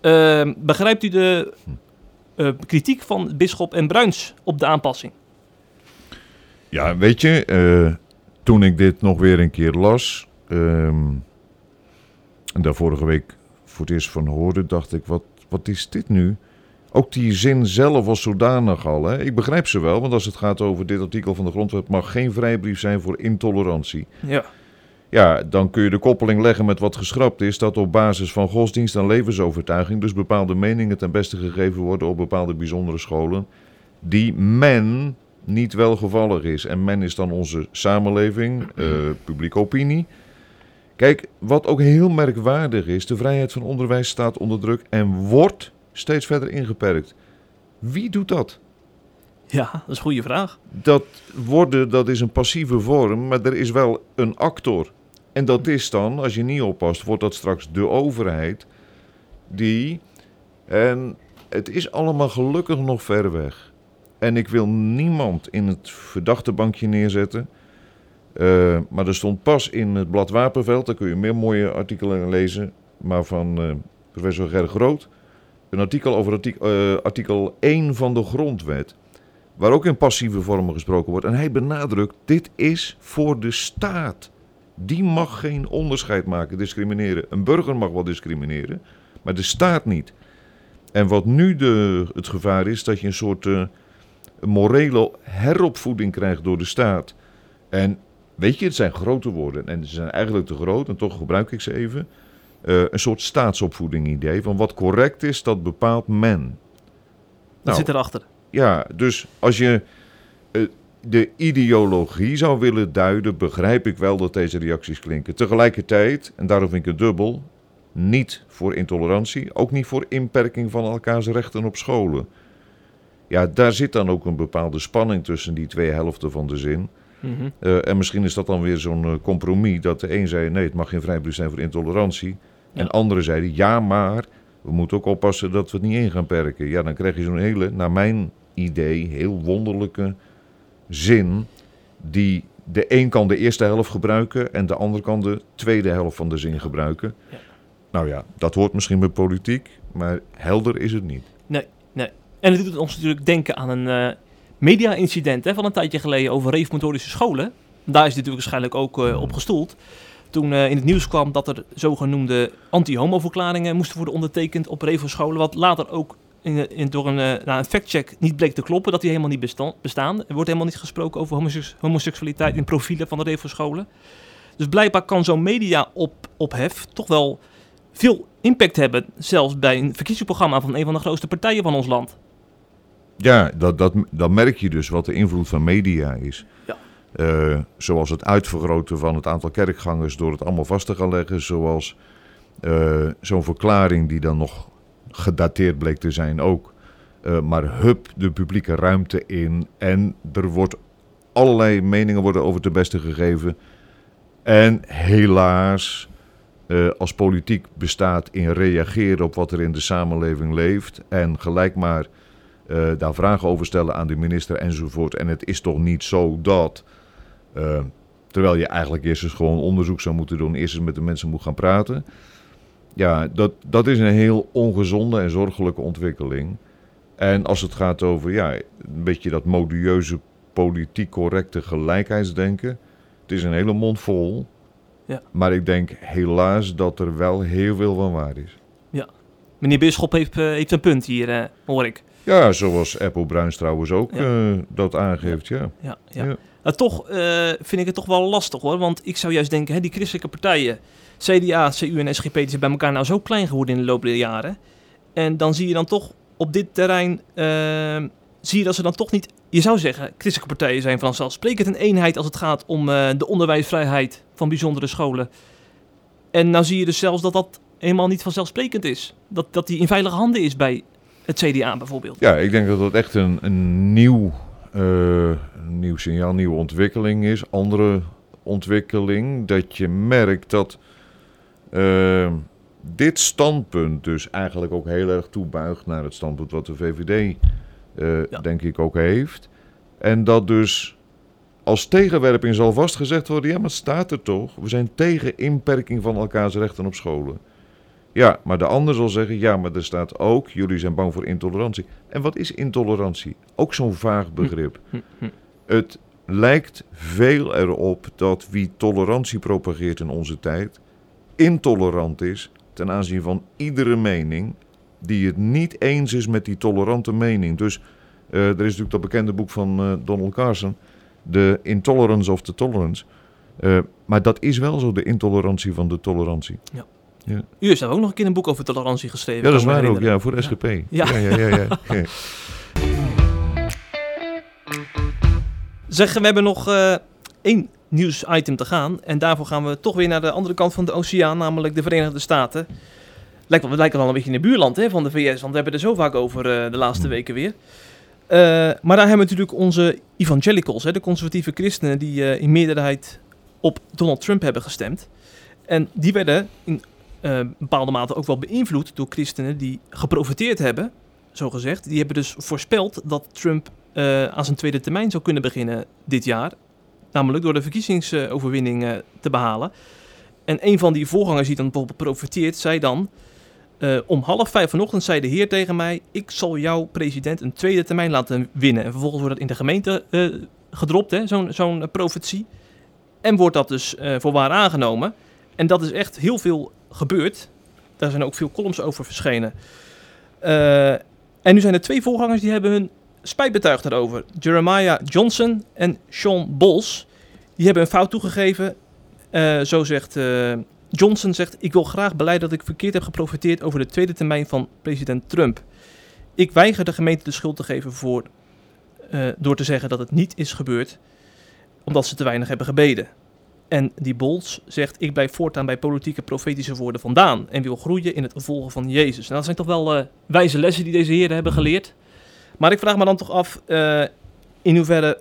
eh, begrijpt u de eh, kritiek van Bisschop en Bruins op de aanpassing? Ja, weet je, eh, toen ik dit nog weer een keer las, ehm, en daar vorige week voor het eerst van hoorde, dacht ik, wat, wat is dit nu? Ook die zin zelf was zodanig al. Hè? Ik begrijp ze wel, want als het gaat over dit artikel van de grondwet, mag geen vrijbrief zijn voor intolerantie. Ja. Ja, dan kun je de koppeling leggen met wat geschrapt is, dat op basis van godsdienst en levensovertuiging dus bepaalde meningen ten beste gegeven worden op bepaalde bijzondere scholen, die men niet welgevallig is. En men is dan onze samenleving, eh, publieke opinie. Kijk, wat ook heel merkwaardig is, de vrijheid van onderwijs staat onder druk en wordt steeds verder ingeperkt. Wie doet dat? Ja, dat is een goede vraag. Dat worden, dat is een passieve vorm, maar er is wel een actor. En dat is dan, als je niet oppast, wordt dat straks de overheid die. En het is allemaal gelukkig nog ver weg. En ik wil niemand in het verdachte bankje neerzetten. Eh, maar er stond pas in het blad Wapenveld, daar kun je meer mooie artikelen lezen, maar van eh, professor Ger Groot. Een artikel over artikel, eh, artikel 1 van de grondwet waar ook in passieve vormen gesproken wordt. En hij benadrukt, dit is voor de staat. Die mag geen onderscheid maken, discrimineren. Een burger mag wel discrimineren, maar de staat niet. En wat nu de, het gevaar is, dat je een soort eh, morele heropvoeding krijgt door de staat. En weet je, het zijn grote woorden en ze zijn eigenlijk te groot, en toch gebruik ik ze even. Eh, een soort staatsopvoeding idee van wat correct is, dat bepaalt men. Dat Nou, zit erachter. ja, dus als je eh, de ideologie zou willen duiden, begrijp ik wel dat deze reacties klinken. Tegelijkertijd, en daarom vind ik het dubbel, niet voor intolerantie, ook niet voor inperking van elkaars rechten op scholen. Ja, daar zit dan ook een bepaalde spanning tussen die twee helften van de zin. Mhm. Eh, en misschien is dat dan weer zo'n eh, compromis dat de een zei: nee, het mag geen vrijbrief zijn voor intolerantie. Ja. En anderen zeiden: ja, maar we moeten ook oppassen dat we het niet in gaan perken. Ja, dan krijg je zo'n hele, naar mijn idee, heel wonderlijke zin. Die de een kan de eerste helft gebruiken en de ander kan de tweede helft van de zin gebruiken. Ja. Nou ja, dat hoort misschien bij politiek, maar helder is het niet. En het doet ons natuurlijk denken aan een eh, media-incident van een tijdje geleden over reformatorische scholen. Daar is dit natuurlijk waarschijnlijk ook eh, op gestoeld. Toen eh, in het nieuws kwam dat er zogenoemde anti-homo-verklaringen moesten worden ondertekend op reformscholen. Wat later ook in, in, door een, uh, een factcheck niet bleek te kloppen, dat die helemaal niet bestaan, bestaan. Er wordt helemaal niet gesproken over homose homoseksualiteit in profielen van de reformscholen. Dus blijkbaar kan zo'n media-ophef toch wel veel impact hebben, zelfs bij een verkiezingsprogramma van een van de grootste partijen van ons land. Ja, dat, dat, dan merk je dus wat de invloed van media is. Ja. Uh, zoals het uitvergroten van het aantal kerkgangers door het allemaal vast te gaan leggen. Zoals uh, zo'n verklaring die dan nog gedateerd bleek te zijn ook. Uh, maar hup, de publieke ruimte in. En er wordt allerlei meningen worden over de beste gegeven. En helaas, als politiek bestaat in reageren op wat er in de samenleving leeft. En gelijk maar uh, daar vragen over stellen aan de minister enzovoort. En het is toch niet zo dat. Terwijl je eigenlijk eerst eens gewoon onderzoek zou moeten doen, eerst eens met de mensen moet gaan praten. Ja, dat, dat is een heel ongezonde en zorgelijke ontwikkeling. En als het gaat over ja, een beetje dat modieuze, politiek correcte gelijkheidsdenken. Het is een hele mond vol. Ja. Maar ik denk helaas dat er wel heel veel van waar is. Ja. Meneer Bisschop heeft, uh, heeft een punt hier, uh, hoor ik. Ja, zoals Apple Bruins trouwens ook Ja. uh, dat aangeeft, ja. Ja, ja. Ja. Nou, toch vind ik het toch wel lastig hoor. Want ik zou juist denken, hè, die christelijke partijen, CDA, CU en SGP, die zijn bij elkaar nou zo klein geworden in de loop der jaren. En dan zie je dan toch op dit terrein, uh, zie je dat ze dan toch niet, je zou zeggen, christelijke partijen zijn vanzelfsprekend een eenheid als het gaat om uh, de onderwijsvrijheid van bijzondere scholen. En nou zie je dus zelfs dat dat helemaal niet vanzelfsprekend is. Dat, dat die in veilige handen is bij het CDA bijvoorbeeld. Ja, ik denk dat dat echt een, een nieuw, een nieuw signaal, nieuwe ontwikkeling is. Andere ontwikkeling, dat je merkt dat uh, dit standpunt dus eigenlijk ook heel erg toebuigt naar het standpunt wat de VVD, uh, ja. denk ik, ook heeft. En dat dus als tegenwerping zal vastgezegd worden, ja, maar het staat er toch. We zijn tegen inperking van elkaars rechten op scholen. Ja, maar de ander zal zeggen, ja, maar er staat ook, jullie zijn bang voor intolerantie. En wat is intolerantie? Ook zo'n vaag begrip. Het lijkt veel erop dat wie tolerantie propageert in onze tijd, intolerant is ten aanzien van iedere mening die het niet eens is met die tolerante mening. Dus uh, er is natuurlijk dat bekende boek van uh, Donald Carson, The Intolerance of the Tolerance. Uh, maar dat is wel zo, de intolerantie van de tolerantie. Ja. Ja. U heeft ook nog een keer een boek over tolerantie geschreven. Ja, dat is waar ook. Ja, voor de SGP. Ja. ja, ja, ja. ja, ja. Zeg, we hebben nog één nieuwsitem te gaan. En daarvoor gaan we toch weer naar de andere kant van de oceaan, namelijk de Verenigde Staten. Lijkt wel, we lijken wel een beetje in het buurland hè, van de VS, want we hebben er zo vaak over uh, de laatste weken weer. Uh, maar daar hebben we natuurlijk onze evangelicals, hè, de conservatieve christenen, die uh, in meerderheid op Donald Trump hebben gestemd. En die werden in bepaalde mate ook wel beïnvloed door christenen die geprofiteerd hebben, zo gezegd. Die hebben dus voorspeld dat Trump aan zijn tweede termijn zou kunnen beginnen dit jaar. Namelijk door de verkiezingsoverwinning uh, te behalen. En een van die voorgangers die dan bijvoorbeeld profiteert, zei dan... Uh, om half vijf vanochtend zei de heer tegen mij... ik zal jouw president een tweede termijn laten winnen. En vervolgens wordt dat in de gemeente gedropt, zo'n zo'n profetie. En wordt dat dus voor waar aangenomen... En dat is echt heel veel gebeurd. Daar zijn ook veel columns over verschenen. Uh, en nu zijn er twee voorgangers die hebben hun spijt betuigd daarover. Jeremiah Johnson en Sean Bowles. Die hebben een fout toegegeven. Uh, zo zegt uh, Johnson, zegt, ik wil graag beleiden dat ik verkeerd heb geprofiteerd over de tweede termijn van president Trump. Ik weiger de gemeente de schuld te geven voor, door te zeggen dat het niet is gebeurd, omdat ze te weinig hebben gebeden. En die Bols zegt, ik blijf voortaan bij politieke profetische woorden vandaan en wil groeien in het volgen van Jezus. Nou, dat zijn toch wel wijze lessen die deze heren hebben geleerd. Maar ik vraag me dan toch af in hoeverre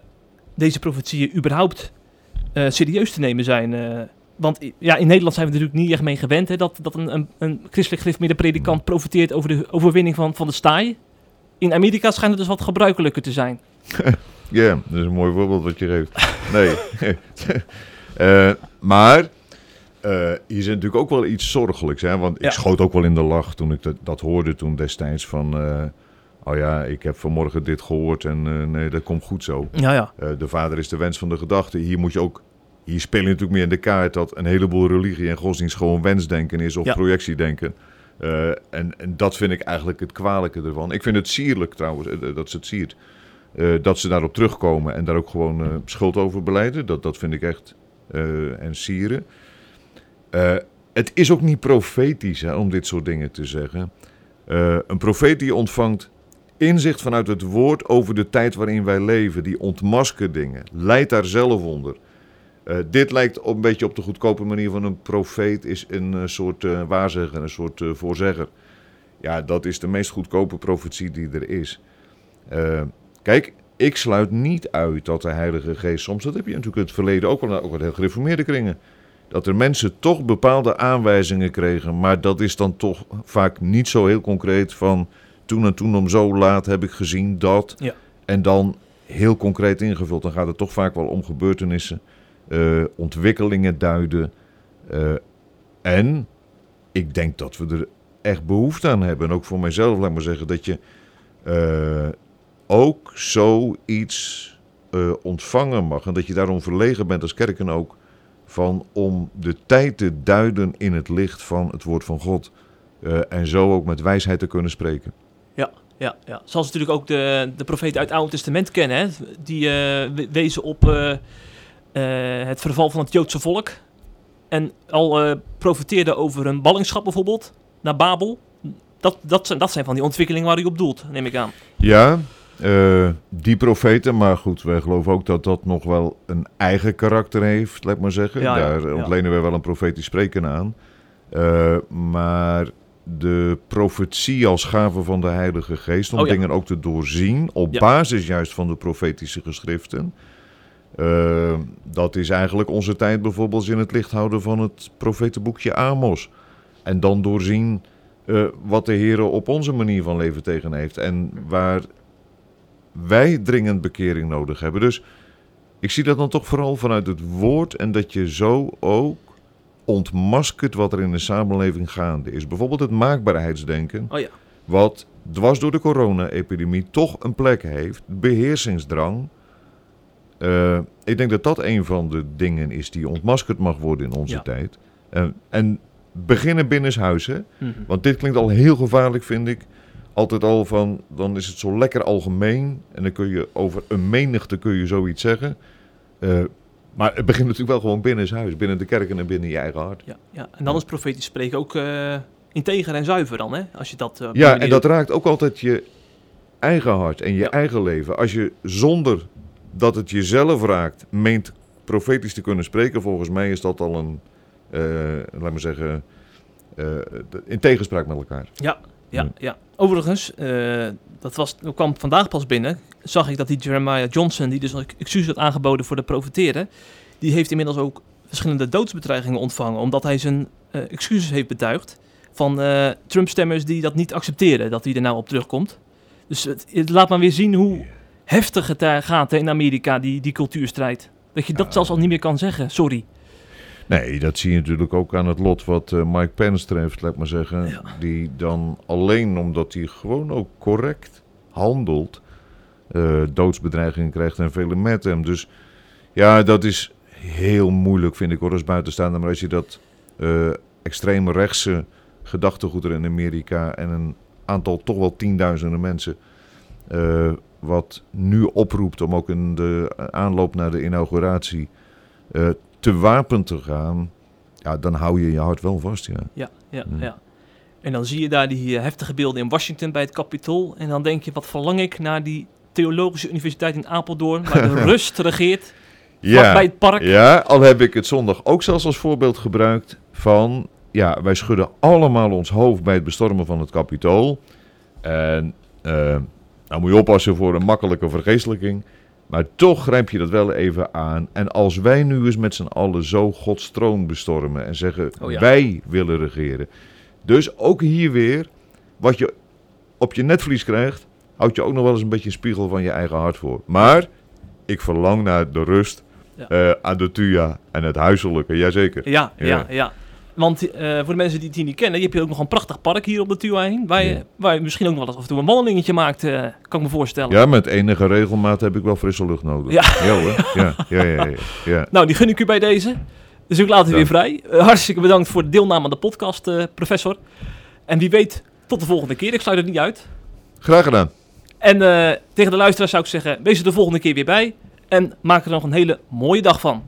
deze profetieën überhaupt serieus te nemen zijn. want ja, in Nederland zijn we natuurlijk niet echt mee gewend hè, dat, dat een, een, een christelijk gereformeerde profiteert over de overwinning van, van de staai. In Amerika schijnt het dus wat gebruikelijker te zijn. Ja, yeah, dat is een mooi voorbeeld wat je geeft. Nee. Uh, maar uh, hier zit natuurlijk ook wel iets zorgelijks. Hè? Want ik Ja. schoot ook wel in de lach toen ik dat, dat hoorde toen destijds van... uh, oh ja, ik heb vanmorgen dit gehoord en eh, nee, dat komt goed zo. Ja, ja. Eh, de vader is de wens van de gedachte. Hier moet je ook, hier speel je natuurlijk meer in de kaart dat een heleboel religie en godsdienst gewoon wensdenken is of Ja. projectiedenken. Eh, en, en dat vind ik eigenlijk het kwalijke ervan. Ik vind het sierlijk trouwens, eh, dat ze het siert. Eh, dat ze daarop terugkomen en daar ook gewoon eh, schuld over beleiden. Dat, dat vind ik echt en sieren. Het is ook niet profetisch hè, om dit soort dingen te zeggen. Een profeet die ontvangt inzicht vanuit het woord over de tijd waarin wij leven. Die ontmaskert dingen. Leidt daar zelf onder. Eh, dit lijkt op een beetje op de goedkope manier van een profeet. Is een eh, soort eh, waarzegger, een soort eh, voorzegger. Ja, dat is de meest goedkope profetie die er is. Kijk, ik sluit niet uit dat de Heilige Geest soms, dat heb je natuurlijk in het verleden ook wel, ook wel heel gereformeerde kringen, dat er mensen toch bepaalde aanwijzingen kregen, maar dat is dan toch vaak niet zo heel concreet van toen en toen om zo laat heb ik gezien dat. Ja. En dan heel concreet ingevuld. Dan gaat het toch vaak wel om gebeurtenissen, eh, ontwikkelingen duiden. eh, en ik denk dat we er echt behoefte aan hebben. En ook voor mijzelf, laat maar zeggen, dat je eh, ook zoiets ontvangen mag. En dat je daarom verlegen bent als kerken ook. Van om de tijd te duiden in het licht van het woord van God. En zo ook met wijsheid te kunnen spreken. Ja, ja, ja. Zoals natuurlijk ook de, de profeten uit het Oude Testament kennen. Hè? Die we- wezen op het verval van het Joodse volk. En al eh profeteerden over een ballingschap bijvoorbeeld naar Babel. Dat, dat, zijn, dat zijn van die ontwikkelingen waar u op doelt, neem ik aan. Ja, eh, die profeten, maar goed, wij geloven ook dat dat nog wel een eigen karakter heeft, laat maar zeggen. Ja, Daar ja. ontlenen we wel een profetisch spreken aan. Eh, maar de profetie als gave van de Heilige Geest, om Oh dingen ook te doorzien, op basis juist van de profetische geschriften. Eh, dat is eigenlijk onze tijd bijvoorbeeld in het licht houden van het profetenboekje Amos. En dan doorzien eh, wat de Heer op onze manier van leven tegen heeft. En waar wij dringend bekering nodig hebben. Dus ik zie dat dan toch vooral vanuit het woord. En dat je zo ook ontmaskert wat er in de samenleving gaande is. Bijvoorbeeld het maakbaarheidsdenken. Oh ja. Wat dwars door de corona-epidemie toch een plek heeft. Beheersingsdrang. Eh, ik denk dat dat een van de dingen is die ontmaskerd mag worden in onze Ja. tijd. En beginnen binnenshuis, hè. Mhm. Want dit klinkt al heel gevaarlijk, vind ik. Altijd al van, dan is het zo lekker algemeen. En dan kun je over een menigte kun je zoiets zeggen. Eh, maar het begint natuurlijk wel gewoon binnenshuis. Binnen de kerken en binnen je eigen hart. Ja, ja. En dan is profetisch spreken ook eh, integer en zuiver dan, hè? Als je dat... Ja, en dat raakt ook altijd je eigen hart en je Ja. eigen leven. Als je zonder dat het jezelf raakt, meent profetisch te kunnen spreken, volgens mij is dat al een, eh, laat maar zeggen, eh, in tegenspraak met elkaar. Ja, ja, Ja. Overigens, eh, dat, was, dat kwam vandaag pas binnen. Zag ik dat die Jeremiah Johnson, die dus een excuus had aangeboden voor de profeteren, die heeft inmiddels ook verschillende doodsbedreigingen ontvangen, omdat hij zijn excuses heeft betuigd van Trump-stemmers die dat niet accepteren, dat hij er nou op terugkomt. Dus het, het laat maar weer zien hoe heftig het daar gaat hè, in Amerika, die, die cultuurstrijd. Dat je dat Ja. zelfs al niet meer kan zeggen, sorry. Nee, dat zie je natuurlijk ook aan het lot wat eh, Mike Pence treft, laat maar zeggen. Ja. Die dan alleen omdat hij gewoon ook correct handelt, eh, doodsbedreigingen krijgt en vele met hem. Dus ja, dat is heel moeilijk, vind ik hoor, als buitenstaander. Maar als je dat eh extreme rechtse gedachtegoed er in Amerika en een aantal toch wel tienduizenden mensen, wat nu oproept om ook in de aanloop naar de inauguratie eh, te wapen te gaan, ja, dan hou je je hart wel vast, ja. Ja, ja, Ja. ja. En dan zie je daar die eh, heftige beelden in Washington bij het Capitool. En dan denk je, wat verlang ik naar die Theologische Universiteit in Apeldoorn, waar de rust regeert, vlak bij het park. Ja, al heb ik het zondag ook zelfs als voorbeeld gebruikt van... Ja, wij schudden allemaal ons hoofd bij het bestormen van het kapitool. En eh nou moet je oppassen voor een makkelijke vergeestelijking. Maar toch grijp je dat wel even aan. En als wij nu eens met z'n allen zo Gods troon bestormen en zeggen... Oh ja. wij willen regeren. Dus ook hier weer, wat je op je netvlies krijgt... houd je ook nog wel eens een beetje een spiegel van je eigen hart voor. Maar ik verlang naar de rust Ja. eh, aan de Tuya en het huiselijke, jazeker. Ja, ja, Ja. ja. Want eh, voor de mensen die het hier niet kennen, je hebt hier ook nog een prachtig park hier op de Tuwa heen. Waar je, Ja. waar je misschien ook nog wel eens af en toe een wandelingetje maakt, eh, kan ik me voorstellen. Ja, met enige regelmaat heb ik wel frisse lucht nodig. Ja. hoor. Ja, ja, ja, ja, ja. Nou, die gun ik u bij deze. Dus ik laat het Ja. weer vrij. Eh, hartstikke bedankt voor de deelname aan de podcast, professor. En wie weet, tot de volgende keer. Ik sluit het niet uit. Graag gedaan. En tegen de luisteraars zou ik zeggen, wees er de volgende keer weer bij. En maak er nog een hele mooie dag van.